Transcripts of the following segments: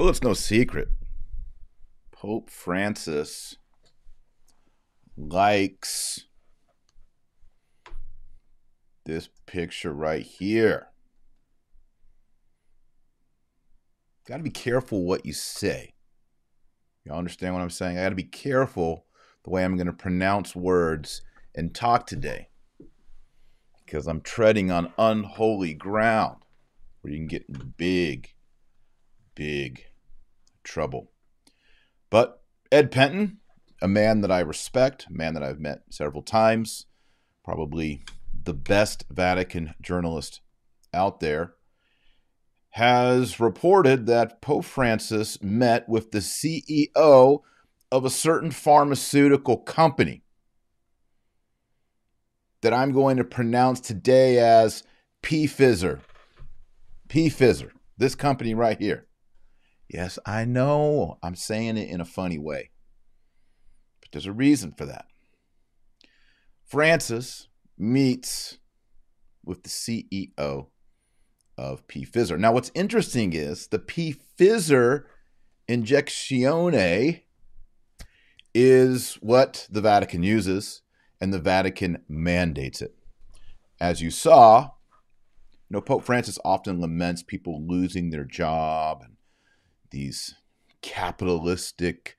Well, it's no secret. Pope Francis likes this picture right here. Got to be careful what you say. Y'all understand what I'm saying? I got to be careful the way I'm going to pronounce words and talk today because I'm treading on unholy ground where you can get big, big trouble. But Ed Pentin, a man that I respect, a man that I've met several times, probably the best Vatican journalist out there, has reported that Pope Francis met with the CEO of a certain pharmaceutical company that I'm going to pronounce today as P Pfizer. P Fizzer, this company right here. Yes, I know I'm saying it in a funny way, but there's a reason for that. Francis meets with the CEO of Pfizer. Now, what's interesting is the Pfizer injectione is what the Vatican uses, and the Vatican mandates it. As you saw, you know, Pope Francis often laments people losing their job and these capitalistic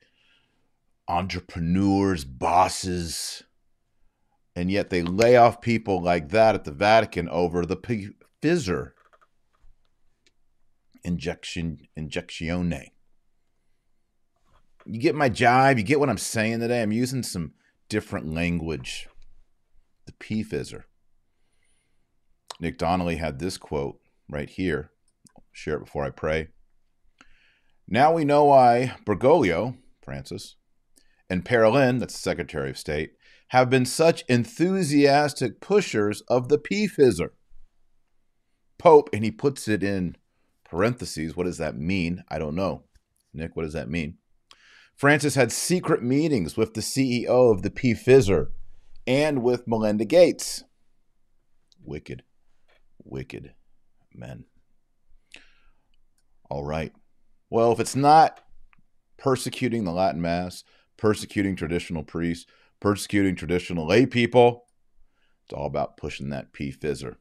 entrepreneurs, bosses, and yet they lay off people like that at the Vatican over the Pfizer injection injectione. You get my jibe. you get what I'm saying today. I'm using some different language. The P Fizzer. Nick Donnelly had this quote right here. I'll share it before I pray. Now we know why Bergoglio, Francis, and Parolin, that's the Secretary of State, have been such enthusiastic pushers of the P. Pfizer. Pope, and he puts it in parentheses. What does that mean? I don't know. Nick, what does that mean? Francis had secret meetings with the CEO of the P. Pfizer and with Melinda Gates. Wicked wicked men. All right. Well, if it's not persecuting the Latin Mass, persecuting traditional priests, persecuting traditional lay people, it's all about pushing that P fizzer.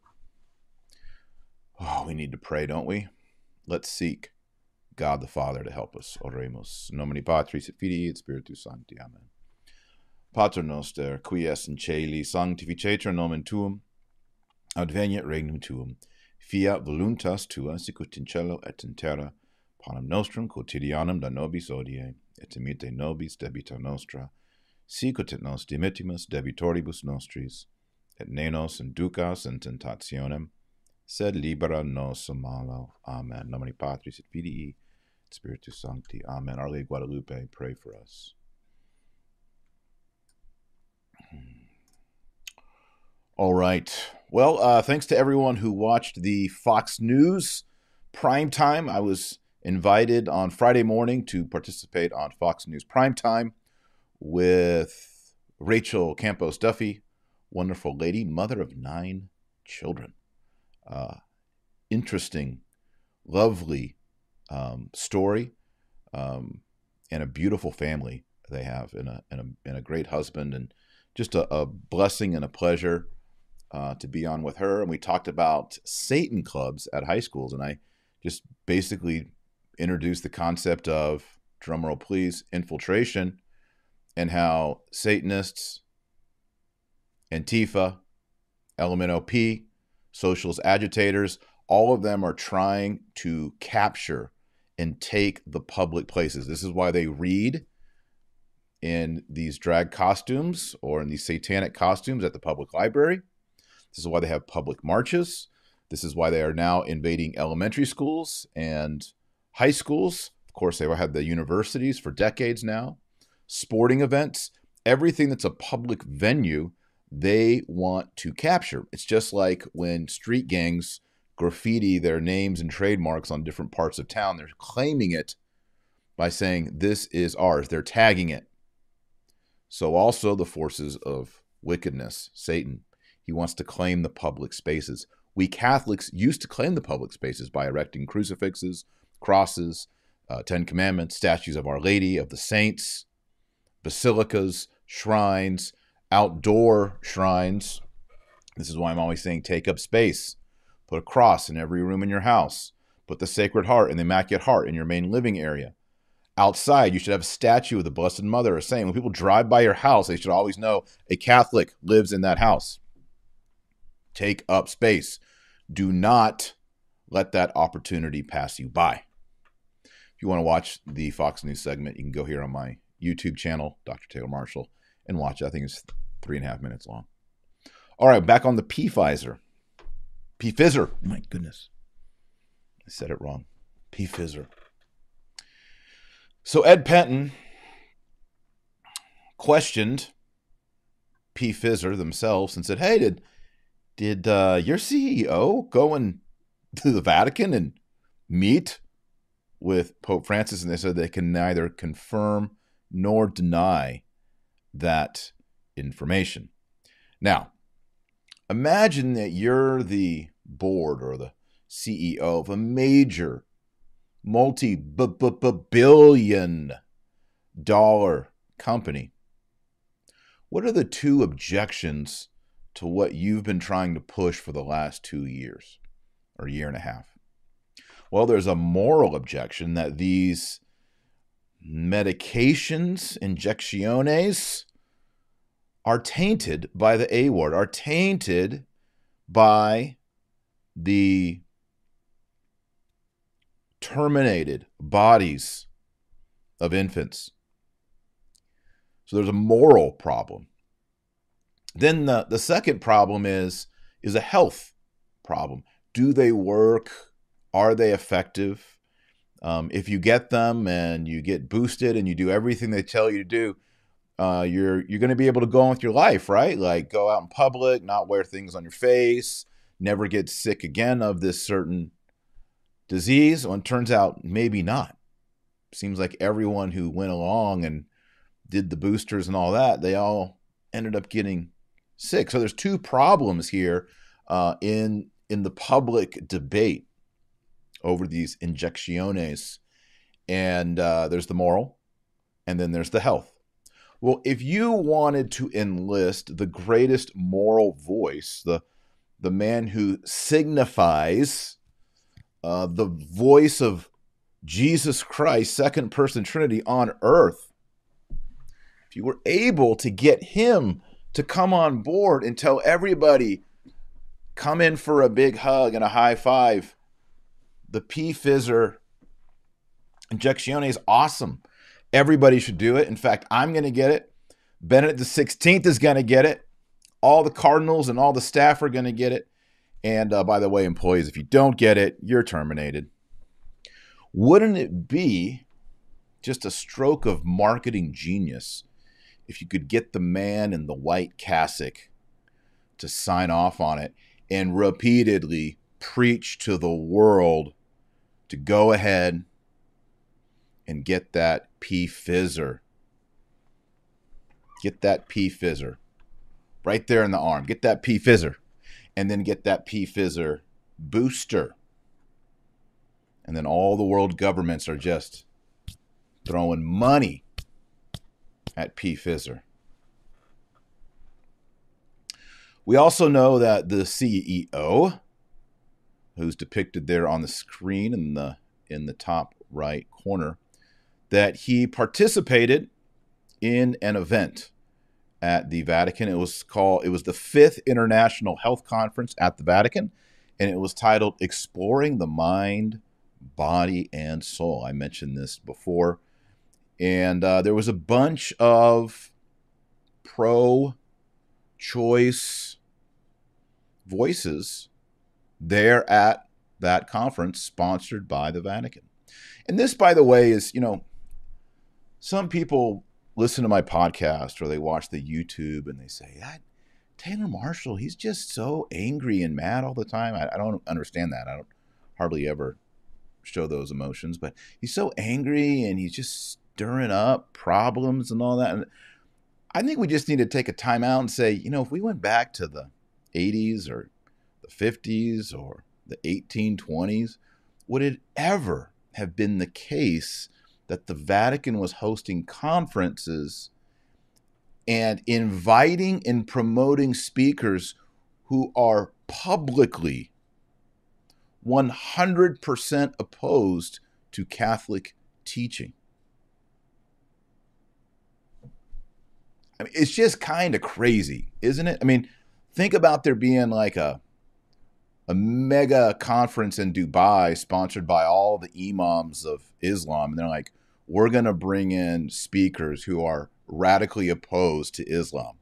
Oh, we need to pray, don't we? Let's seek God the Father to help us. Oremus. Nomini Patris et Filii et Spiritus Sancti. Amen. Pater noster, qui es in celi, sanctificetur nomen tuum, adveniat regnum tuum, fiat voluntas tua sicut in cielo et in terra, panem nostrum quotidianum da nobis odie, et imite nobis debita nostra, sicut et nos dimittimus debitoribus nostris, et ne nos inducas in tentationem, sed libera nos malo. Amen. Nomini Patris et Filii et Spiritus Sancti. Amen. Our Lady Guadalupe, pray for us. All right. Well, uh, thanks to everyone who watched the Fox News prime time. I was invited on Friday morning to participate on Fox News prime time with Rachel Campos Duffy, wonderful lady, mother of nine children. Uh, interesting, lovely um, story, um, and a beautiful family they have, and a, and a, and a great husband, and just a, a blessing and a pleasure uh, to be on with her, and we talked about Satan clubs at high schools, and I just basically introduced the concept of drumroll please infiltration, and how Satanists, Antifa, LMNOP, socialist agitators, all of them are trying to capture and take the public places. This is why they read in these drag costumes or in these satanic costumes at the public library. This is why they have public marches. This is why they are now invading elementary schools and high schools. Of course, they've had the universities for decades now, sporting events, everything that's a public venue, they want to capture. It's just like when street gangs graffiti their names and trademarks on different parts of town, they're claiming it by saying, This is ours. They're tagging it. So, also the forces of wickedness, Satan, he wants to claim the public spaces. We Catholics used to claim the public spaces by erecting crucifixes, crosses, uh, Ten Commandments, statues of Our Lady, of the saints, basilicas, shrines, outdoor shrines. This is why I'm always saying take up space. Put a cross in every room in your house. Put the Sacred Heart and the Immaculate Heart in your main living area. Outside, you should have a statue of the Blessed Mother, a saint. When people drive by your house, they should always know a Catholic lives in that house. Take up space. Do not let that opportunity pass you by. If you want to watch the Fox News segment, you can go here on my YouTube channel, Dr. Taylor Marshall, and watch it. I think it's three and a half minutes long. All right, back on the P Pfizer. P Fizzer. My goodness. I said it wrong. P Fizzer. So Ed Pentin questioned P Fizzer themselves and said, Hey, did did uh, your CEO go and to the Vatican and meet with Pope Francis? And they said they can neither confirm nor deny that information. Now, imagine that you're the board or the CEO of a major multi billion dollar company. What are the two objections to what you've been trying to push for the last two years or year and a half? Well, there's a moral objection that these medications, injecciones, are tainted by the A word, are tainted by the terminated bodies of infants. So there's a moral problem. Then the, the second problem is is a health problem. Do they work? Are they effective? Um, if you get them and you get boosted and you do everything they tell you to do, uh, you're you're going to be able to go on with your life, right? Like go out in public, not wear things on your face, never get sick again of this certain disease. Well, it turns out maybe not. Seems like everyone who went along and did the boosters and all that, they all ended up getting sick. So there's two problems here uh, in in the public debate over these injecciones, and uh, there's the moral, and then there's the health. Well, if you wanted to enlist the greatest moral voice, the the man who signifies uh, the voice of Jesus Christ, second person Trinity on earth, if you were able to get him to come on board and tell everybody, come in for a big hug and a high five, the P Fizzer injection is awesome. Everybody should do it. In fact, I'm going to get it. Benedict the 16th is going to get it. All the Cardinals and all the staff are going to get it. And uh, by the way, employees, if you don't get it, you're terminated. Wouldn't it be just a stroke of marketing genius if you could get the man in the white cassock to sign off on it and repeatedly preach to the world to go ahead and get that P Fizzer. Get that P Fizzer right there in the arm. Get that P Fizzer and then get that P Fizzer booster. And then all the world governments are just throwing money at P Fizzer. We also know that the CEO, who's depicted there on the screen in the in the top right corner, that he participated in an event at the Vatican. It was called it was the fifth International Health Conference at the Vatican, and it was titled "Exploring the Mind, Body, and Soul." I mentioned this before, and uh, there was a bunch of pro-choice voices there at that conference, sponsored by the Vatican. And this, by the way, is you know, some people listen to my podcast or they watch the YouTube and they say, that Taylor Marshall, he's just so angry and mad all the time. I, I don't understand that. I don't hardly ever show those emotions, but he's so angry and he's just stirring up problems and all that. And I think we just need to take a time out and say, you know, if we went back to the 80s or 50s or the 1820s, would it ever have been the case that the Vatican was hosting conferences and inviting and promoting speakers who are publicly 100% opposed to Catholic teaching. I mean, it's just kind of crazy, isn't it? I mean, think about there being like a a mega conference in Dubai sponsored by all the imams of Islam and they're like we're going to bring in speakers who are radically opposed to Islam.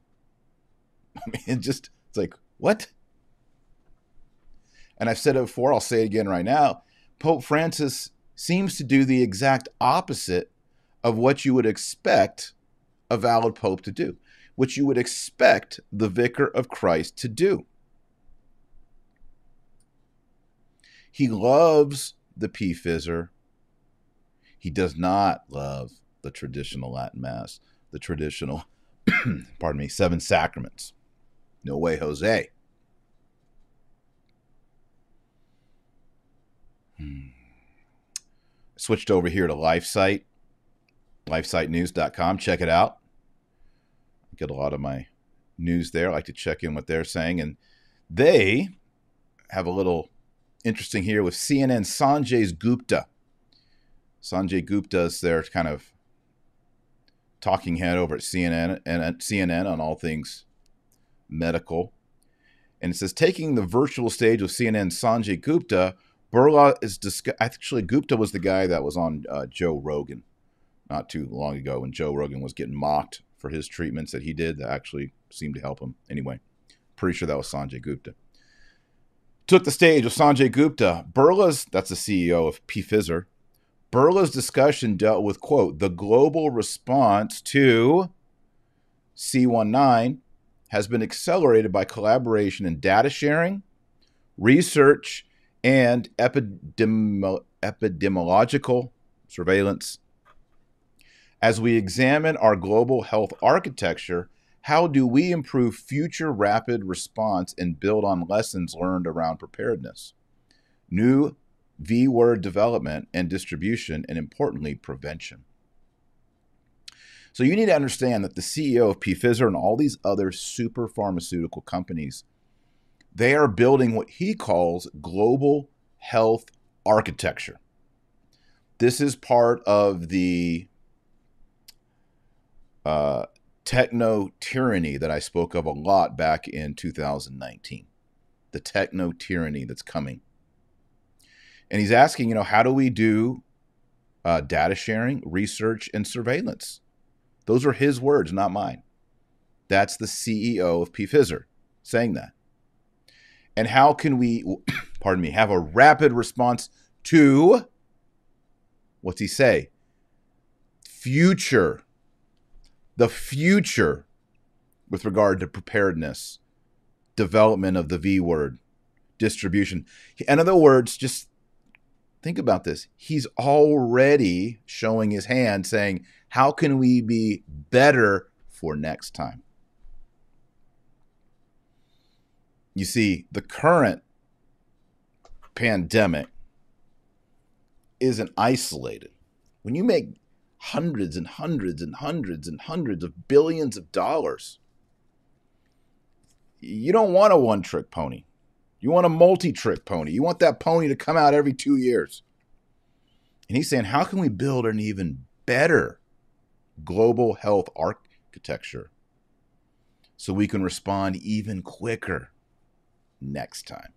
I mean, it just it's like, what? And I've said it before, I'll say it again right now. Pope Francis seems to do the exact opposite of what you would expect a valid pope to do, which you would expect the vicar of Christ to do. He loves the PFizzer. He does not love the traditional Latin Mass, the traditional, pardon me, seven sacraments. No way, Jose. Hmm. Switched over here to LifeSite, lifesitenews.com. Check it out. get a lot of my news there. I like to check in what they're saying. And they have a little interesting here with CNN Sanjay Gupta. Sanjay Gupta is their kind of talking head over at CNN and at CNN on all things medical. And it says taking the virtual stage with CNN Sanjay Gupta, Bourla is discuss- actually Gupta was the guy that was on uh, Joe Rogan not too long ago when Joe Rogan was getting mocked for his treatments that he did that actually seemed to help him. Anyway, pretty sure that was Sanjay Gupta took the stage with Sanjay Gupta. Bourla's, that's the CEO of PFizzer. Bourla's discussion dealt with, quote, the global response to C19 has been accelerated by collaboration in data sharing, research, and epidemi- epidemiological surveillance. As we examine our global health architecture, how do we improve future rapid response and build on lessons learned around preparedness? New V word development and distribution, and importantly, prevention. So you need to understand that the CEO of Pfizer and all these other super pharmaceutical companies, they are building what he calls global health architecture. This is part of the uh, techno tyranny that I spoke of a lot back in 2019. The techno tyranny that's coming. And he's asking, you know, how do we do uh, data sharing, research, and surveillance? Those are his words, not mine. That's the CEO of Pfizer saying that. And how can we, pardon me, have a rapid response to, what's he say? Future the future with regard to preparedness, development of the V word, distribution. In other words, just think about this. He's already showing his hand saying, How can we be better for next time? You see, the current pandemic isn't isolated. When you make hundreds and hundreds and hundreds and hundreds of billions of dollars. You don't want a one trick pony. You want a multi trick pony. You want that pony to come out every two years. And he's saying, how can we build an even better global health architecture so we can respond even quicker next time?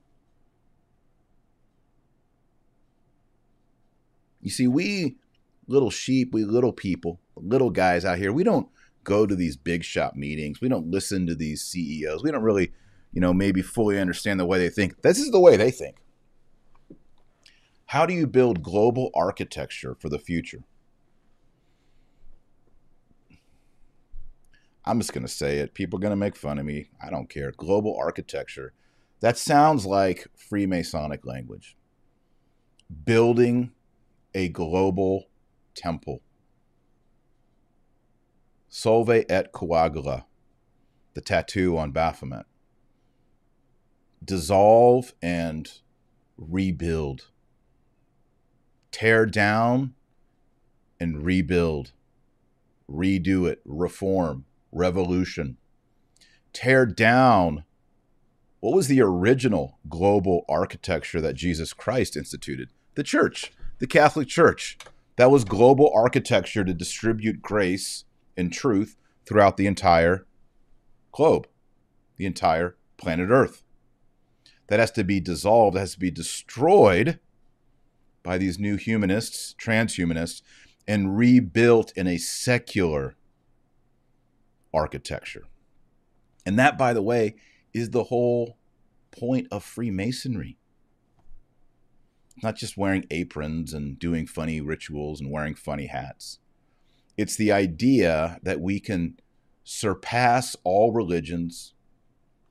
You see, we little sheep, we little people, little guys out here, we don't go to these big shop meetings. We don't listen to these CEOs. We don't really, you know, maybe fully understand the way they think. This is the way they think. How do you build global architecture for the future? I'm just going to say it. People are going to make fun of me. I don't care. Global architecture. That sounds like Freemasonic language. Building a global temple. Solve et coagula, the tattoo on Baphomet. Dissolve and rebuild. tear down and rebuild, redo it, reform, revolution. Tear down what was the original global architecture that Jesus Christ instituted? The church, the Catholic Church. That was global architecture to distribute grace and truth throughout the entire globe, the entire planet Earth. That has to be dissolved, has to be destroyed by these new humanists, transhumanists, and rebuilt in a secular architecture. And that, by the way, is the whole point of Freemasonry. Not just wearing aprons and doing funny rituals and wearing funny hats. It's the idea that we can surpass all religions,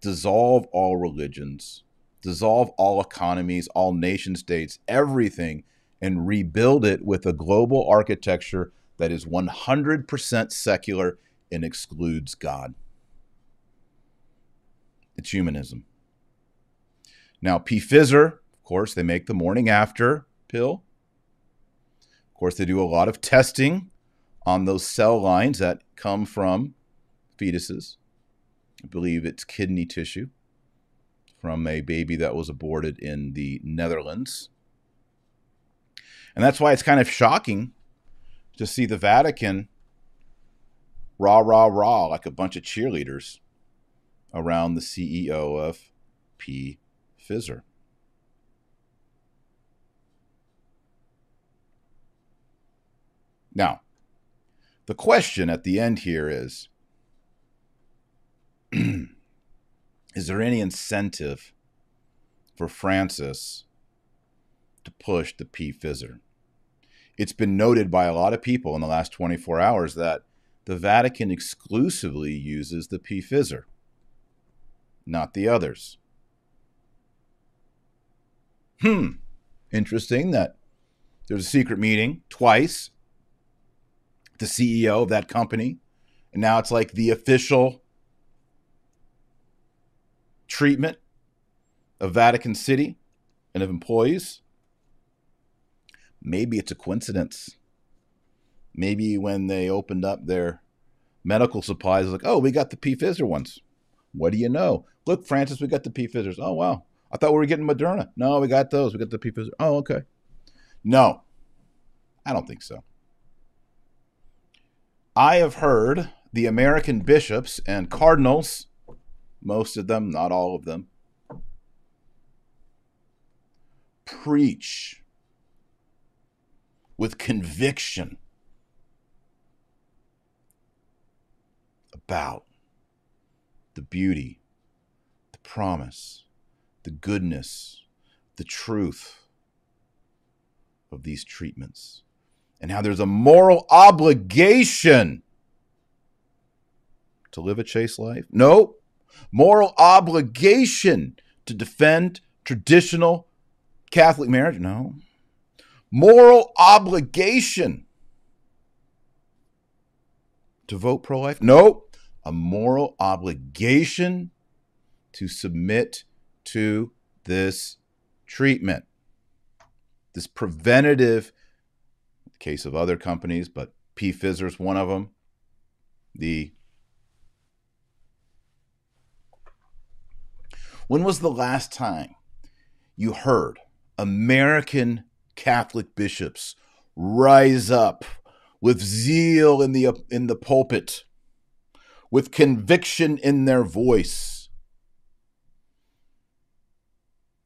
dissolve all religions, dissolve all economies, all nation states, everything, and rebuild it with a global architecture that is 100% secular and excludes God. It's humanism. Now, P. Pfizer, of course, they make the morning after pill. Of course, they do a lot of testing on those cell lines that come from fetuses. I believe it's kidney tissue from a baby that was aborted in the Netherlands. And that's why it's kind of shocking to see the Vatican rah, rah, rah, like a bunch of cheerleaders around the CEO of P. Pfizer. Now, the question at the end here is Is there any incentive for Francis to push the P. Pfizer? It's been noted by a lot of people in the last 24 hours that the Vatican exclusively uses the P. Pfizer, not the others. Hmm, interesting that there's a secret meeting twice. The CEO of that company, and now it's like the official treatment of Vatican City and of employees. Maybe it's a coincidence. Maybe when they opened up their medical supplies, like, oh, we got the P. Pfizer ones. What do you know? Look, Francis, we got the P. Pfizers. Oh, wow. I thought we were getting Moderna. No, we got those. We got the P. Pfizer. Oh, okay. No, I don't think so. I have heard the American bishops and cardinals most of them, not all of them. Preach with conviction about the beauty, the promise, the goodness, the truth of these treatments, and how there's a moral obligation to live a chaste life. No, moral obligation to defend traditional Catholic marriage? No. Moral obligation to vote pro life? No. A moral obligation to submit to this treatment. This preventative, case of other companies, but P. Pfizer is one of them. The When was the last time you heard American Catholic bishops rise up with zeal in the in the pulpit, with conviction in their voice,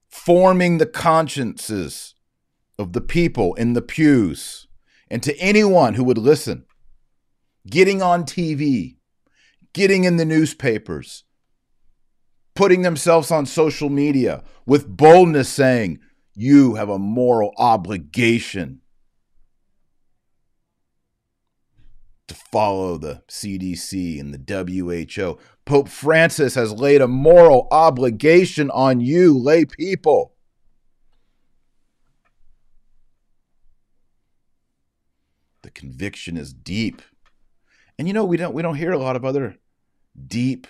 forming the consciences of the people in the pews and to anyone who would listen, getting on TV, getting in the newspapers, putting themselves on social media with boldness saying, You have a moral obligation to follow the CDC and the WHO. Pope Francis has laid a moral obligation on you, lay people. Conviction is deep. And you know, we don't we don't hear a lot of other deep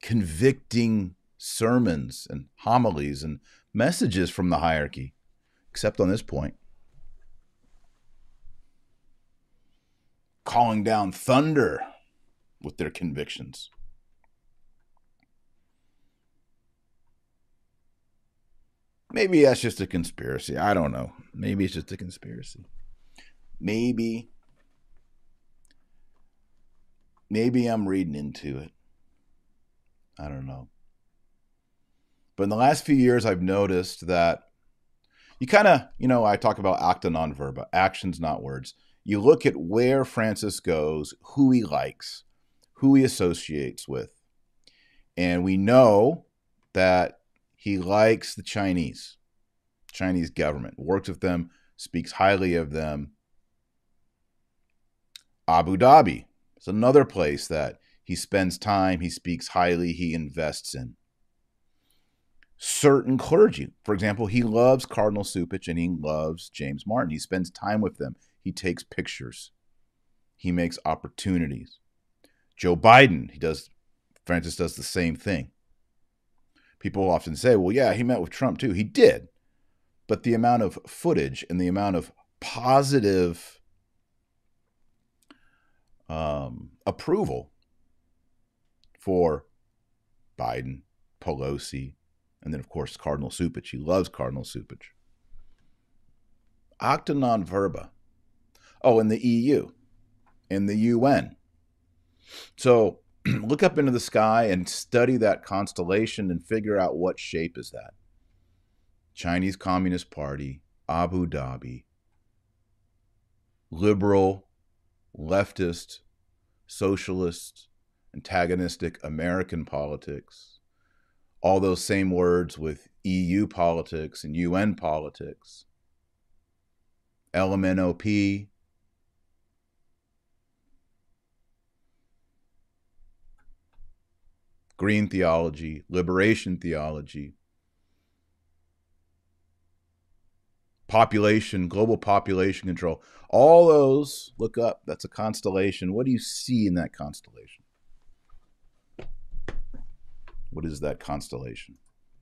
convicting sermons and homilies and messages from the hierarchy. except on this point. Calling down thunder with their convictions. Maybe that's just a conspiracy. I don't know. Maybe it's just a conspiracy. Maybe. Maybe I'm reading into it. I don't know. But in the last few years, I've noticed that you kind of, you know, I talk about acta non verba, actions, not words. You look at where Francis goes, who he likes, who he associates with. And we know that he likes the Chinese, Chinese government, works with them, speaks highly of them. Abu Dhabi is another place that he spends time, he speaks highly, he invests in certain clergy. For example, he loves Cardinal Cupich and he loves James Martin. He spends time with them. He takes pictures. He makes opportunities. Joe Biden, he does Francis does the same thing. People often say, well, yeah, he met with Trump too. He did. But the amount of footage and the amount of positive um, approval for Biden, Pelosi, and then, of course, Cardinal Cupich. He loves Cardinal Cupich. Acta non verba. Oh, in the EU, in the UN. So look up into the sky and study that constellation and figure out what shape is that. Chinese Communist Party, Abu Dhabi, liberal, leftist, socialist, antagonistic American politics all those same words with EU politics and UN politics. LMNOP. Green theology, liberation theology, population, global population control. All those, look up, that's a constellation. What do you see in that constellation? What is that constellation?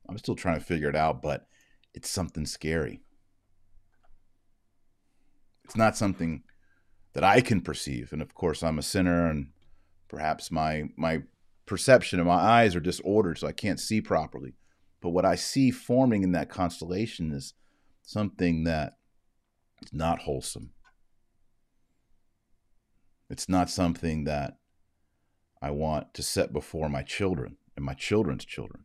I'm still trying to figure it out, but it's something scary. It's not something that I can perceive. And of course, I'm a sinner, and perhaps my my perception and my eyes are disordered, so I can't see properly. But what I see forming in that constellation is something that is not wholesome. It's not something that I want to set before my children and my children's children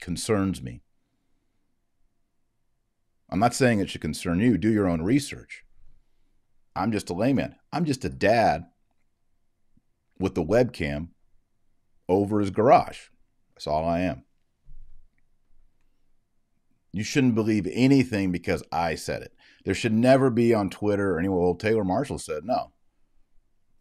concerns me. I'm not saying it should concern you. Do your own research. I'm just a layman. I'm just a dad with the webcam over his garage. That's all I am. You shouldn't believe anything because I said it. There should never be on Twitter or anywhere. Well, Taylor Marshall said, no.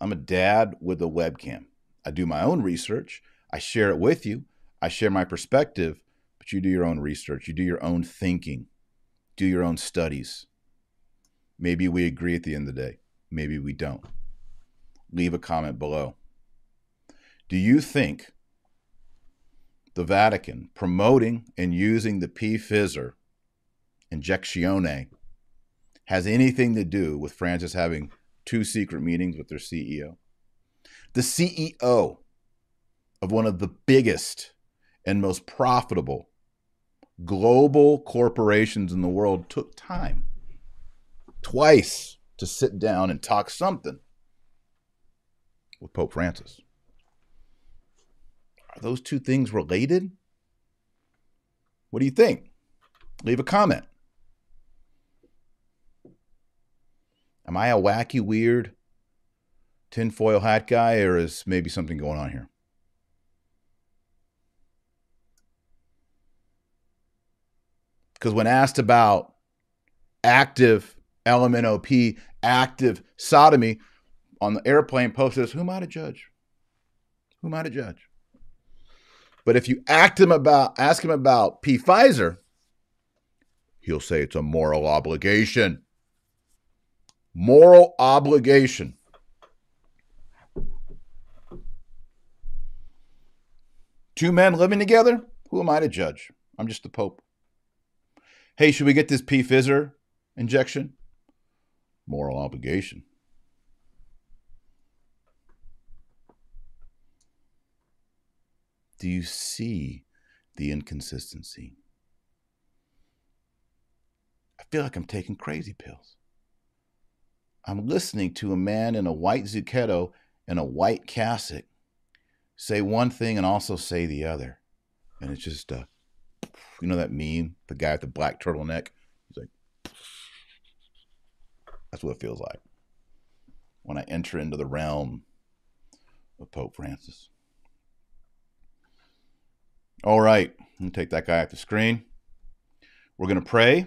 I'm a dad with a webcam. I do my own research. I share it with you. I share my perspective, but you do your own research. You do your own thinking. Do your own studies. Maybe we agree at the end of the day. Maybe we don't. Leave a comment below. Do you think the Vatican promoting and using the P. Fizzer injectione has anything to do with Francis having two secret meetings with their CEO? The CEO of one of the biggest and most profitable global corporations in the world took time twice to sit down and talk something with Pope Francis. Are those two things related? What do you think? Leave a comment. Am I a wacky, weird, tinfoil hat guy, or is maybe something going on here? Because when asked about active LMNOP, active sodomy on the airplane, says, Who am I to judge? Who am I to judge? But if you ask him about ask him about P Pfizer, he'll say it's a moral obligation. Moral obligation. Two men living together? Who am I to judge? I'm just the Pope. Hey, should we get this P Fizzer injection? Moral obligation. Do you see the inconsistency? I feel like I'm taking crazy pills. I'm listening to a man in a white zucchetto and a white cassock say one thing and also say the other. And it's just, uh, you know, that meme, the guy with the black turtleneck? He's like, that's what it feels like when I enter into the realm of Pope Francis. All right, I'm take that guy off the screen. We're going to pray.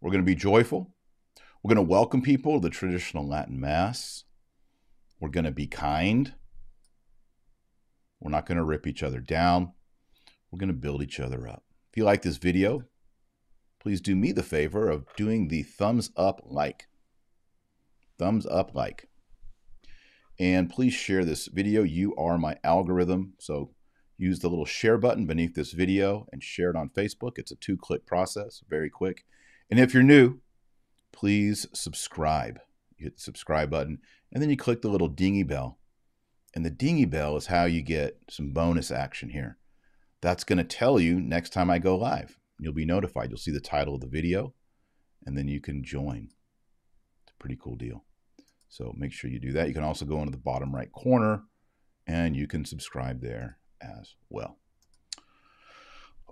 We're going to be joyful. We're going to welcome people to the traditional Latin Mass. We're going to be kind. We're not going to rip each other down. We're going to build each other up. If you like this video, please do me the favor of doing the thumbs up like. Thumbs up like. And please share this video. You are my algorithm. So use the little share button beneath this video and share it on Facebook. It's a two click process, very quick. And if you're new, please subscribe. You hit the subscribe button and then you click the little dingy bell. And the dingy bell is how you get some bonus action here. That's going to tell you next time I go live. You'll be notified. You'll see the title of the video and then you can join. It's a pretty cool deal. So make sure you do that. You can also go into the bottom right corner and you can subscribe there as well.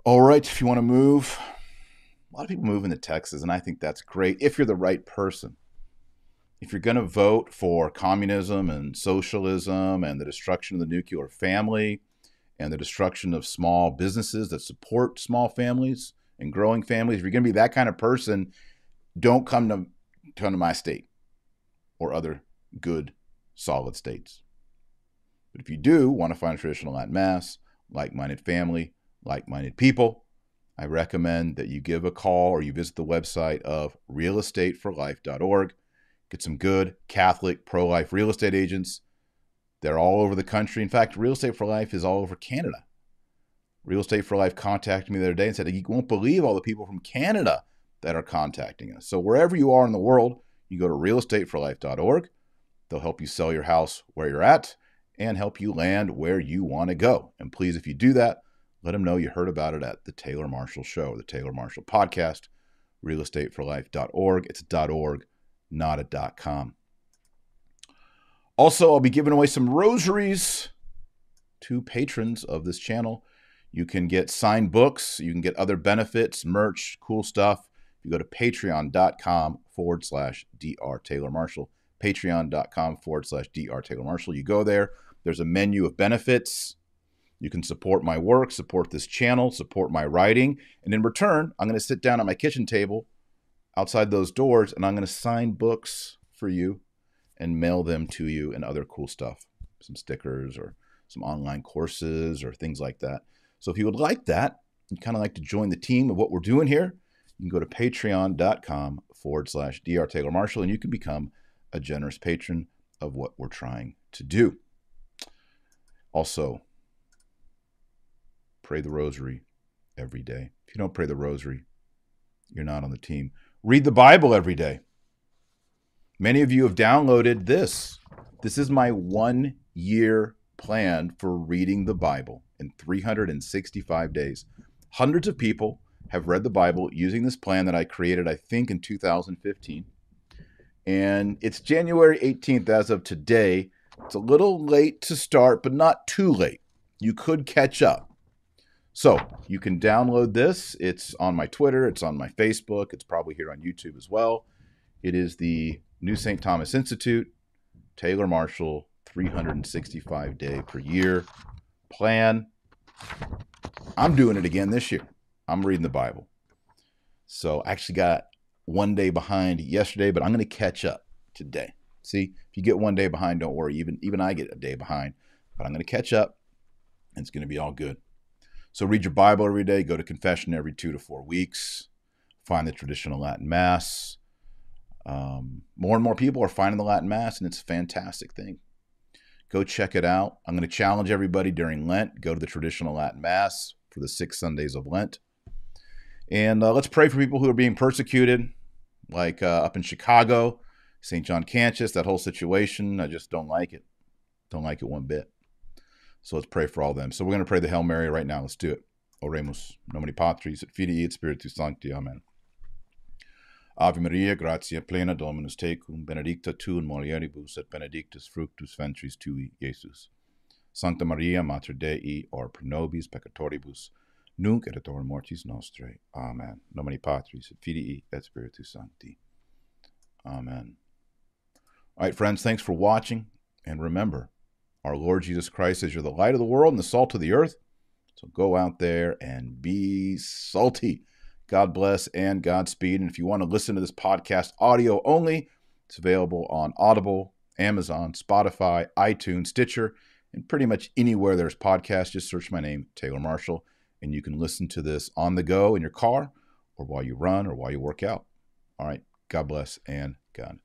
All right, if you want to move, a lot of people move into Texas, and I think that's great if you're the right person. If you're going to vote for communism and socialism and the destruction of the nuclear family and the destruction of small businesses that support small families and growing families, if you're going to be that kind of person, don't come to come to my state or other good, solid states. But if you do want to find a traditional Latin Mass, like minded family, like minded people, I recommend that you give a call or you visit the website of realestateforlife.org. Get some good Catholic pro life real estate agents. They're all over the country. In fact, Real Estate for Life is all over Canada. Real Estate for Life contacted me the other day and said, You won't believe all the people from Canada that are contacting us. So, wherever you are in the world, you go to realestateforlife.org. They'll help you sell your house where you're at and help you land where you want to go. And please, if you do that, let them know you heard about it at the Taylor Marshall Show, the Taylor Marshall Podcast, realestateforlife.org. It's .org, not a .com. Also, I'll be giving away some rosaries to patrons of this channel. You can get signed books, you can get other benefits, merch, cool stuff. If you go to patreon.com forward slash Dr. Taylor Marshall, patreon.com forward slash Dr. Taylor Marshall. You go there, there's a menu of benefits. You can support my work, support this channel, support my writing. And in return, I'm going to sit down at my kitchen table outside those doors and I'm going to sign books for you and mail them to you and other cool stuff, some stickers or some online courses or things like that. So if you would like that, you kind of like to join the team of what we're doing here, you can go to patreon.com forward slash Dr. Taylor Marshall and you can become a generous patron of what we're trying to do. Also, pray the rosary every day. If you don't pray the rosary, you're not on the team. Read the Bible every day. Many of you have downloaded this. This is my one year plan for reading the Bible in 365 days. Hundreds of people have read the Bible using this plan that I created, I think, in 2015. And it's January 18th as of today. It's a little late to start, but not too late. You could catch up. So you can download this. It's on my Twitter, it's on my Facebook, it's probably here on YouTube as well. It is the New St. Thomas Institute, Taylor Marshall, 365 day per year plan. I'm doing it again this year. I'm reading the Bible. So I actually got one day behind yesterday, but I'm going to catch up today. See, if you get one day behind, don't worry. Even even I get a day behind, but I'm going to catch up, and it's going to be all good. So read your Bible every day. Go to confession every two to four weeks. Find the traditional Latin Mass. Um, more and more people are finding the Latin Mass, and it's a fantastic thing. Go check it out. I'm going to challenge everybody during Lent. Go to the traditional Latin Mass for the six Sundays of Lent. And uh, let's pray for people who are being persecuted, like uh, up in Chicago, St. John Cantius, that whole situation. I just don't like it. Don't like it one bit. So let's pray for all them. So we're going to pray the Hail Mary right now. Let's do it. Oremus, nomini Patris, et Filii, et Spiritus Sancti. Amen. Ave Maria, gratia plena Dominus tecum, benedicta tu in mulieribus, et benedictus fructus ventris tui, Jesus. Sancta Maria, Mater Dei, or pro nobis peccatoribus, nunc et et mortis nostrae. Amen. Nomini Patris, et Filii, et Spiritus Sancti. Amen. All right, friends, thanks for watching. And remember, our Lord Jesus Christ says you're the light of the world and the salt of the earth. So go out there and be salty. God bless and Godspeed. And if you want to listen to this podcast audio only, it's available on Audible, Amazon, Spotify, iTunes, Stitcher, and pretty much anywhere there's podcasts. Just search my name, Taylor Marshall, and you can listen to this on the go in your car or while you run or while you work out. All right. God bless and Godspeed.